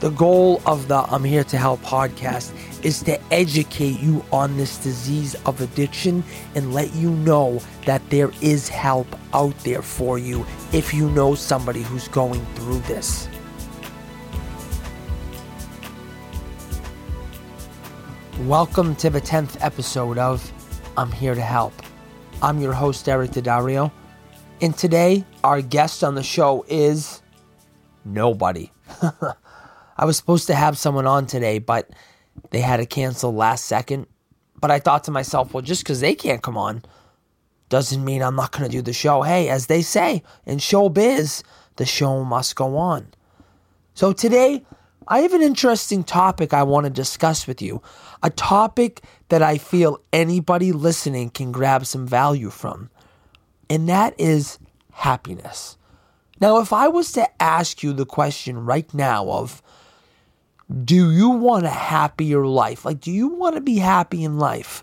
The goal of the I'm Here to Help podcast is to educate you on this disease of addiction and let you know that there is help out there for you if you know somebody who's going through this. Welcome to the 10th episode of I'm Here to Help. I'm your host, Eric Daddario, and today our guest on the show is nobody. I was supposed to have someone on today, but they had to cancel last second. But I thought to myself, well, just because they can't come on doesn't mean I'm not going to do the show. Hey, as they say in showbiz, the show must go on. So today, I have an interesting topic I want to discuss with you. A topic that I feel anybody listening can grab some value from. And that is happiness. Now, if I was to ask you the question right now of do you want a happier life? Like, do you want to be happy in life?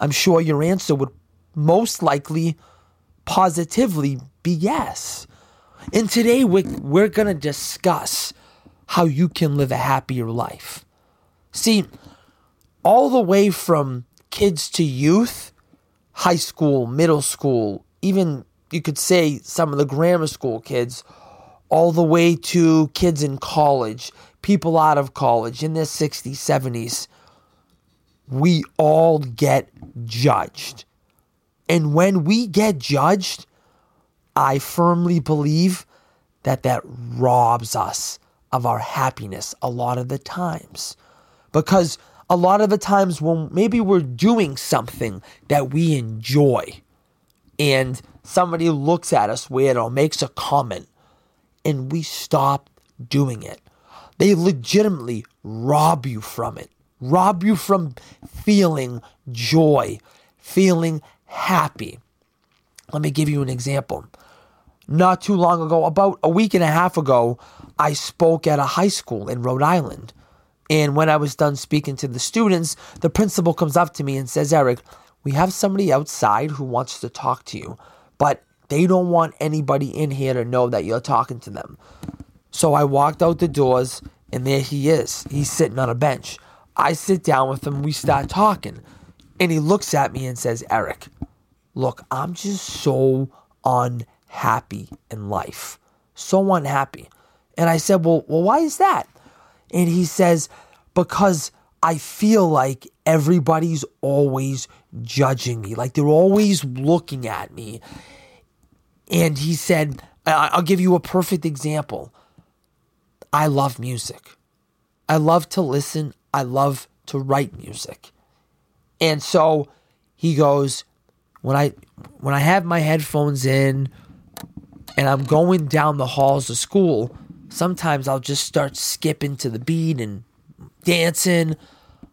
I'm sure your answer would most likely positively be yes. And today we're, we're going to discuss how you can live a happier life. See, all the way from kids to youth, high school, middle school, even you could say some of the grammar school kids, all the way to kids in college, people out of college in their 60s, 70s, we all get judged. And when we get judged, I firmly believe that that robs us of our happiness a lot of the times. Because a lot of the times when maybe we're doing something that we enjoy and somebody looks at us weird or makes a comment and we stop doing it they legitimately rob you from it, rob you from feeling joy, feeling happy. Let me give you an example. Not too long ago, about a week and a half ago, I spoke at a high school in Rhode Island. And when I was done speaking to the students, the principal comes up to me and says, Eric, we have somebody outside who wants to talk to you, but they don't want anybody in here to know that you're talking to them. So I walked out the doors, and there he is. He's sitting on a bench. I sit down with him, we start talking. And he looks at me and says, Eric, look, I'm just so unhappy in life. So unhappy. And I said, Well, well, why is that? And he says, Because I feel like everybody's always judging me. Like they're always looking at me. And he said, I'll give you a perfect example. I love music. I love to listen. I love to write music. And so he goes, when I when I have my headphones in and I'm going down the halls of school, sometimes I'll just start skipping to the beat and dancing.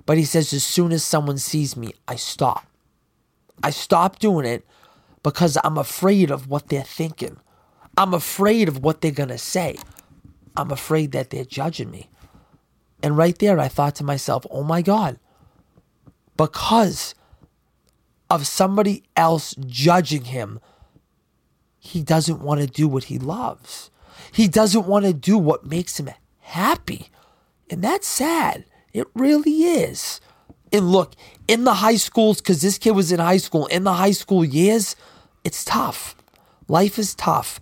But he says as soon as someone sees me, I stop. I stop doing it because I'm afraid of what they're thinking. I'm afraid of what they're going to say. I'm afraid that they're judging me. And right there, I thought to myself, oh my God, because of somebody else judging him, he doesn't want to do what he loves. He doesn't want to do what makes him happy. And that's sad. It really is. And look, in the high schools, because this kid was in high school, in the high school years, it's tough. Life is tough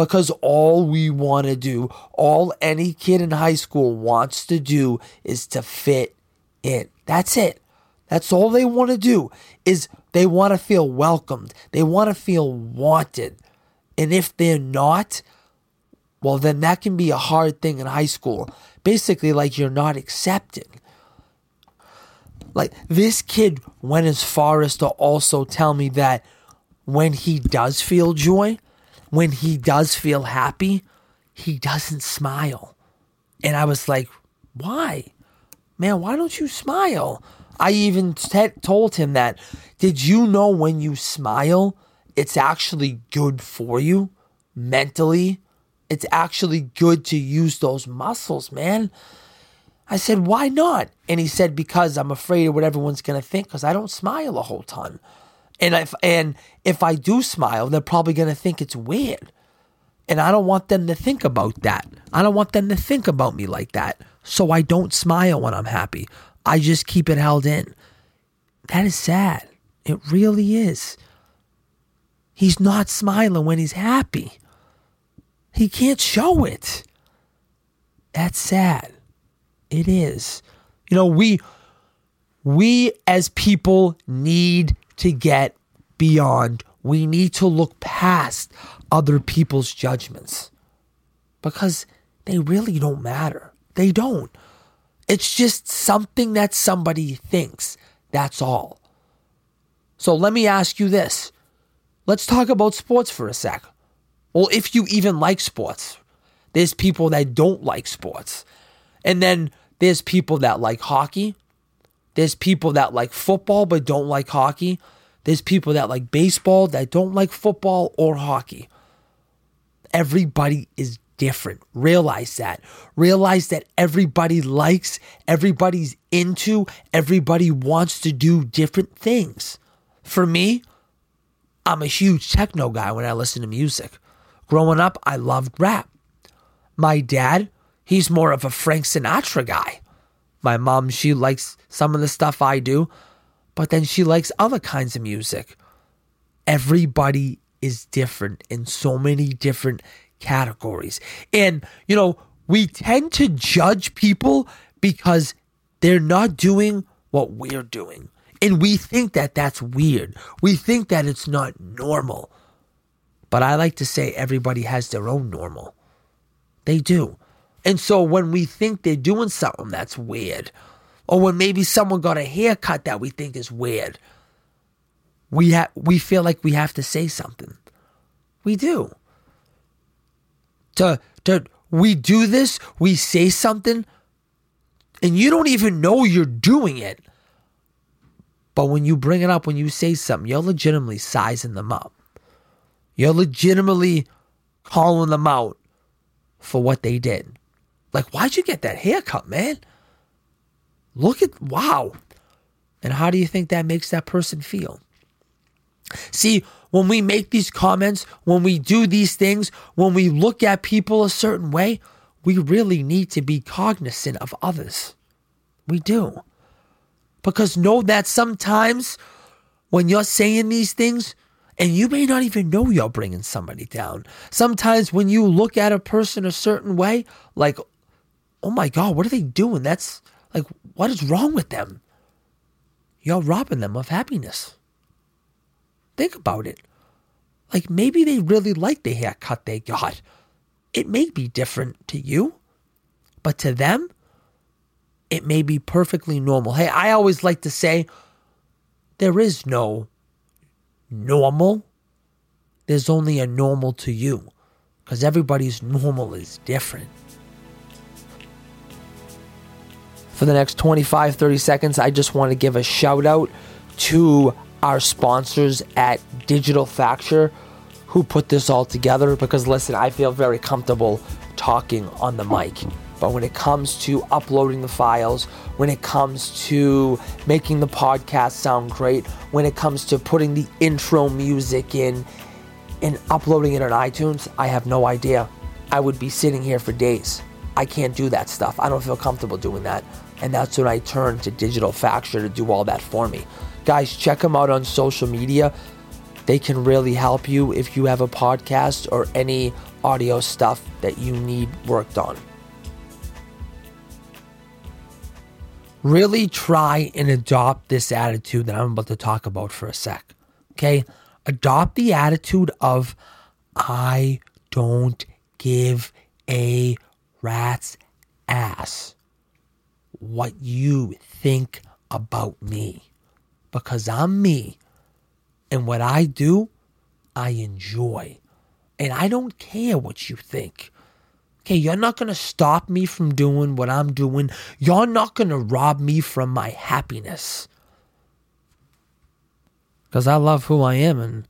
because all we want to do, all any kid in high school wants to do is to fit in. That's it. That's all they want to do is they want to feel welcomed. They want to feel wanted. And if they're not, well, then that can be a hard thing in high school. Basically, like you're not accepted. Like this kid went as far as to also tell me that when he does feel joy, when he does feel happy, he doesn't smile. And I was like, why? Man, why don't you smile? I even t- told him that. Did you know when you smile, it's actually good for you mentally? It's actually good to use those muscles, man. I said, why not? And he said, because I'm afraid of what everyone's going to think because I don't smile the whole time. And if and if I do smile, they're probably gonna think it's weird. And I don't want them to think about that. I don't want them to think about me like that. So I don't smile when I'm happy. I just keep it held in. That is sad. It really is. He's not smiling when he's happy. He can't show it. That's sad. It is. You know, we we as people need to get beyond. We need to look past other people's judgments because they really don't matter. They don't. It's just something that somebody thinks. That's all. So let me ask you this. Let's talk about sports for a sec. Well, if you even like sports, there's people that don't like sports. And then there's people that like hockey. There's people that like football but don't like hockey. There's people that like baseball that don't like football or hockey. Everybody is different. Realize that. Realize that everybody likes, everybody's into, everybody wants to do different things. For me, I'm a huge techno guy when I listen to music. Growing up, I loved rap. My dad, he's more of a Frank Sinatra guy. My mom, she likes some of the stuff I do, but then she likes other kinds of music. Everybody is different in so many different categories. And, you know, we tend to judge people because they're not doing what we're doing. And we think that that's weird. We think that it's not normal. But I like to say everybody has their own normal. They do. And so when we think they're doing something that's weird, or when maybe someone got a haircut that we think is weird, we have we feel like we have to say something. We do. To to we do this, we say something, and you don't even know you're doing it. But when you bring it up, when you say something, you're legitimately sizing them up. You're legitimately calling them out for what they did. Like, why'd you get that haircut, man? Look at, wow. And how do you think that makes that person feel? See, when we make these comments, when we do these things, when we look at people a certain way, we really need to be cognizant of others. We do. Because know that sometimes when you're saying these things, and you may not even know you're bringing somebody down. Sometimes when you look at a person a certain way, like, oh my God, what are they doing? That's like, what is wrong with them? You're robbing them of happiness. Think about it. Like maybe they really like the haircut they got. It may be different to you, but to them, it may be perfectly normal. Hey, I always like to say there is no normal. There's only a normal to you because everybody's normal is different. For the next 25, 30 seconds, I just want to give a shout out to our sponsors at Digital Facture who put this all together because listen, I feel very comfortable talking on the mic. But when it comes to uploading the files, when it comes to making the podcast sound great, when it comes to putting the intro music in and uploading it on iTunes, I have no idea. I would be sitting here for days. I can't do that stuff. I don't feel comfortable doing that. And that's when I turn to Digital Facture to do all that for me. Guys, check them out on social media. They can really help you if you have a podcast or any audio stuff that you need worked on. really try and adopt this attitude that I'm about to talk about for a sec. Okay? Adopt the attitude of, I don't give a rat's ass what you think about me. Because I'm me. And what I do, I enjoy. And I don't care what you think. Okay, you're not going to stop me from doing what I'm doing. You're not going to rob me from my happiness. Because I love who I am. And,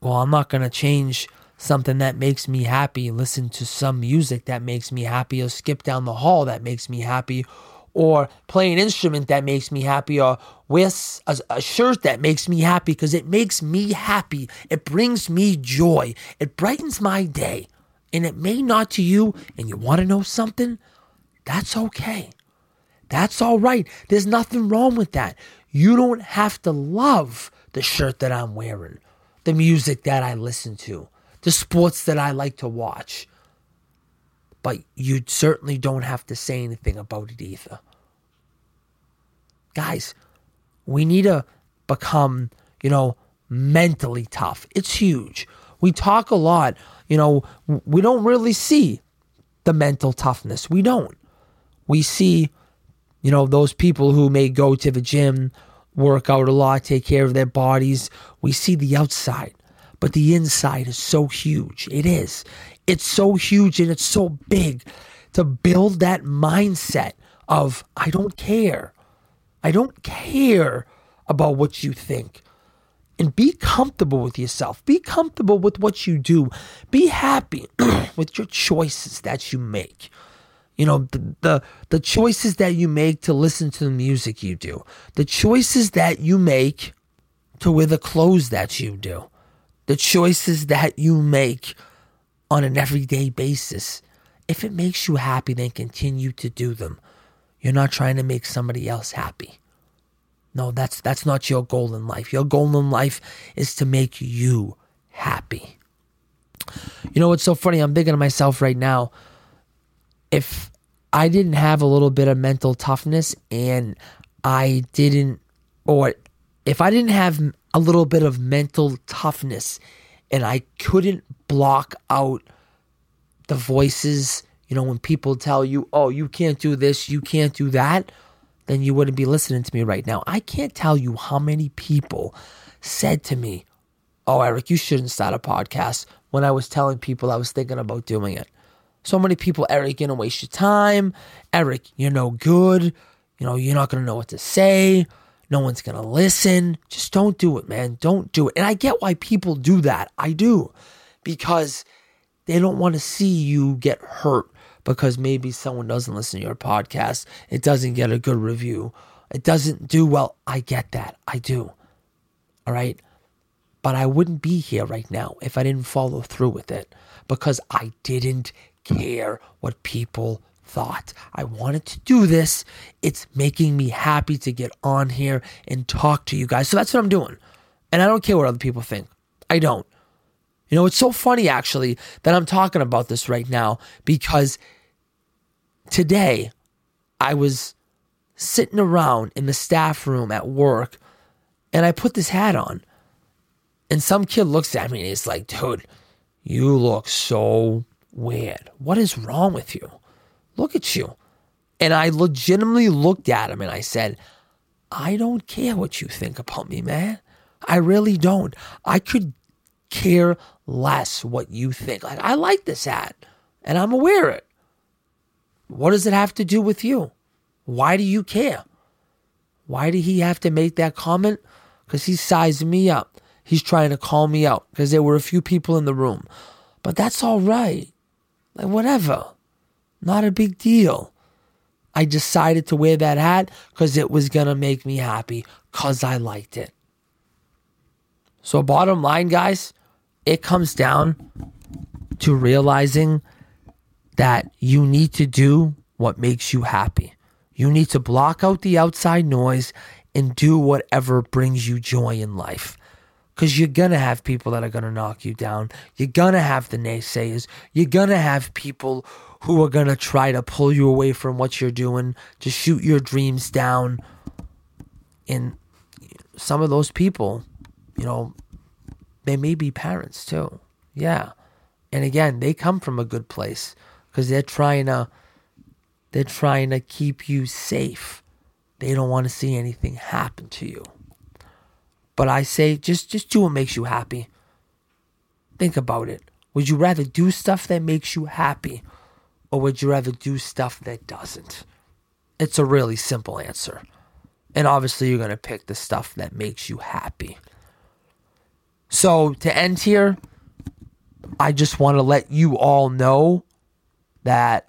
well, I'm not going to change something that makes me happy, listen to some music that makes me happy, or skip down the hall that makes me happy, or play an instrument that makes me happy or wear a, a shirt that makes me happy because it makes me happy. It brings me joy. It brightens my day. And it may not to you, and you want to know something? That's okay. That's all right. There's nothing wrong with that. You don't have to love the shirt that I'm wearing, the music that I listen to, the sports that I like to watch. But you certainly don't have to say anything about it either. Guys, we need to become, you know, mentally tough. It's huge. We talk a lot, you know, we don't really see the mental toughness. We don't. We see, you know, those people who may go to the gym, work out a lot, take care of their bodies. We see the outside, but the inside is so huge. It is. It's so huge and it's so big to build that mindset of, I don't care. I don't care about what you think. And be comfortable with yourself. Be comfortable with what you do. Be happy with your choices that you make. You know, the, the, the choices that you make to listen to the music you do. The choices that you make to wear the clothes that you do. The choices that you make on an everyday basis. If it makes you happy, then continue to do them. You're not trying to make somebody else happy. No, that's that's not your goal in life. Your goal in life is to make you happy. You know what's so funny? I'm thinking to myself right now, if I didn't have a little bit of mental toughness and I didn't or if I didn't have a little bit of mental toughness and I couldn't block out the voices you know, when people tell you, oh, you can't do this, you can't do that, then you wouldn't be listening to me right now. I can't tell you how many people said to me, oh, Eric, you shouldn't start a podcast when I was telling people I was thinking about doing it. So many people, Eric, you're going to waste your time. Eric, you're no good. You know, you're not going to know what to say. No one's going to listen. Just don't do it, man. Don't do it. And I get why people do that. I do. Because they don't want to see you get hurt because maybe someone doesn't listen to your podcast. It doesn't get a good review. It doesn't do well. I get that. I do. All right. But I wouldn't be here right now if I didn't follow through with it because I didn't care what people thought. I wanted to do this. It's making me happy to get on here and talk to you guys. So that's what I'm doing. And I don't care what other people think. I don't. You know, it's so funny actually that I'm talking about this right now because today I was sitting around in the staff room at work and I put this hat on. And some kid looks at me and he's like, dude, you look so weird. What is wrong with you? Look at you. And I legitimately looked at him and I said, I don't care what you think about me, man. I really don't. I could care less what you think. Like, I like this ad and I'm aware of it. What does it have to do with you? Why do you care? Why did he have to make that comment? Because he's sizing me up. He's trying to call me out because there were a few people in the room. But that's all right. Like, whatever. Not a big deal. I decided to wear that hat because it was going to make me happy because I liked it. So, bottom line, guys, it comes down to realizing that you need to do what makes you happy. You need to block out the outside noise and do whatever brings you joy in life. Because you're going to have people that are going to knock you down. You're going to have the naysayers. You're going to have people who are going to try to pull you away from what you're doing, to shoot your dreams down. And some of those people, you know, they may be parents too. Yeah. And again, they come from a good place because they're trying to they're trying to keep you safe. They don't want to see anything happen to you. But I say just just do what makes you happy. Think about it. Would you rather do stuff that makes you happy or would you rather do stuff that doesn't? It's a really simple answer. And obviously you're going to pick the stuff that makes you happy. So to end here, I just want to let you all know that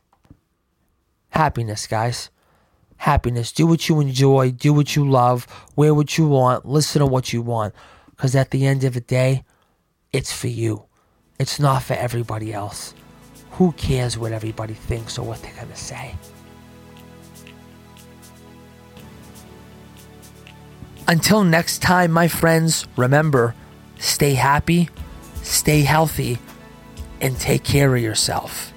happiness, guys. Happiness. Do what you enjoy, do what you love, wear what you want, listen to what you want. Because at the end of the day, it's for you. It's not for everybody else. Who cares what everybody thinks or what they're going to say? Until next time, my friends, remember stay happy, stay healthy, and take care of yourself.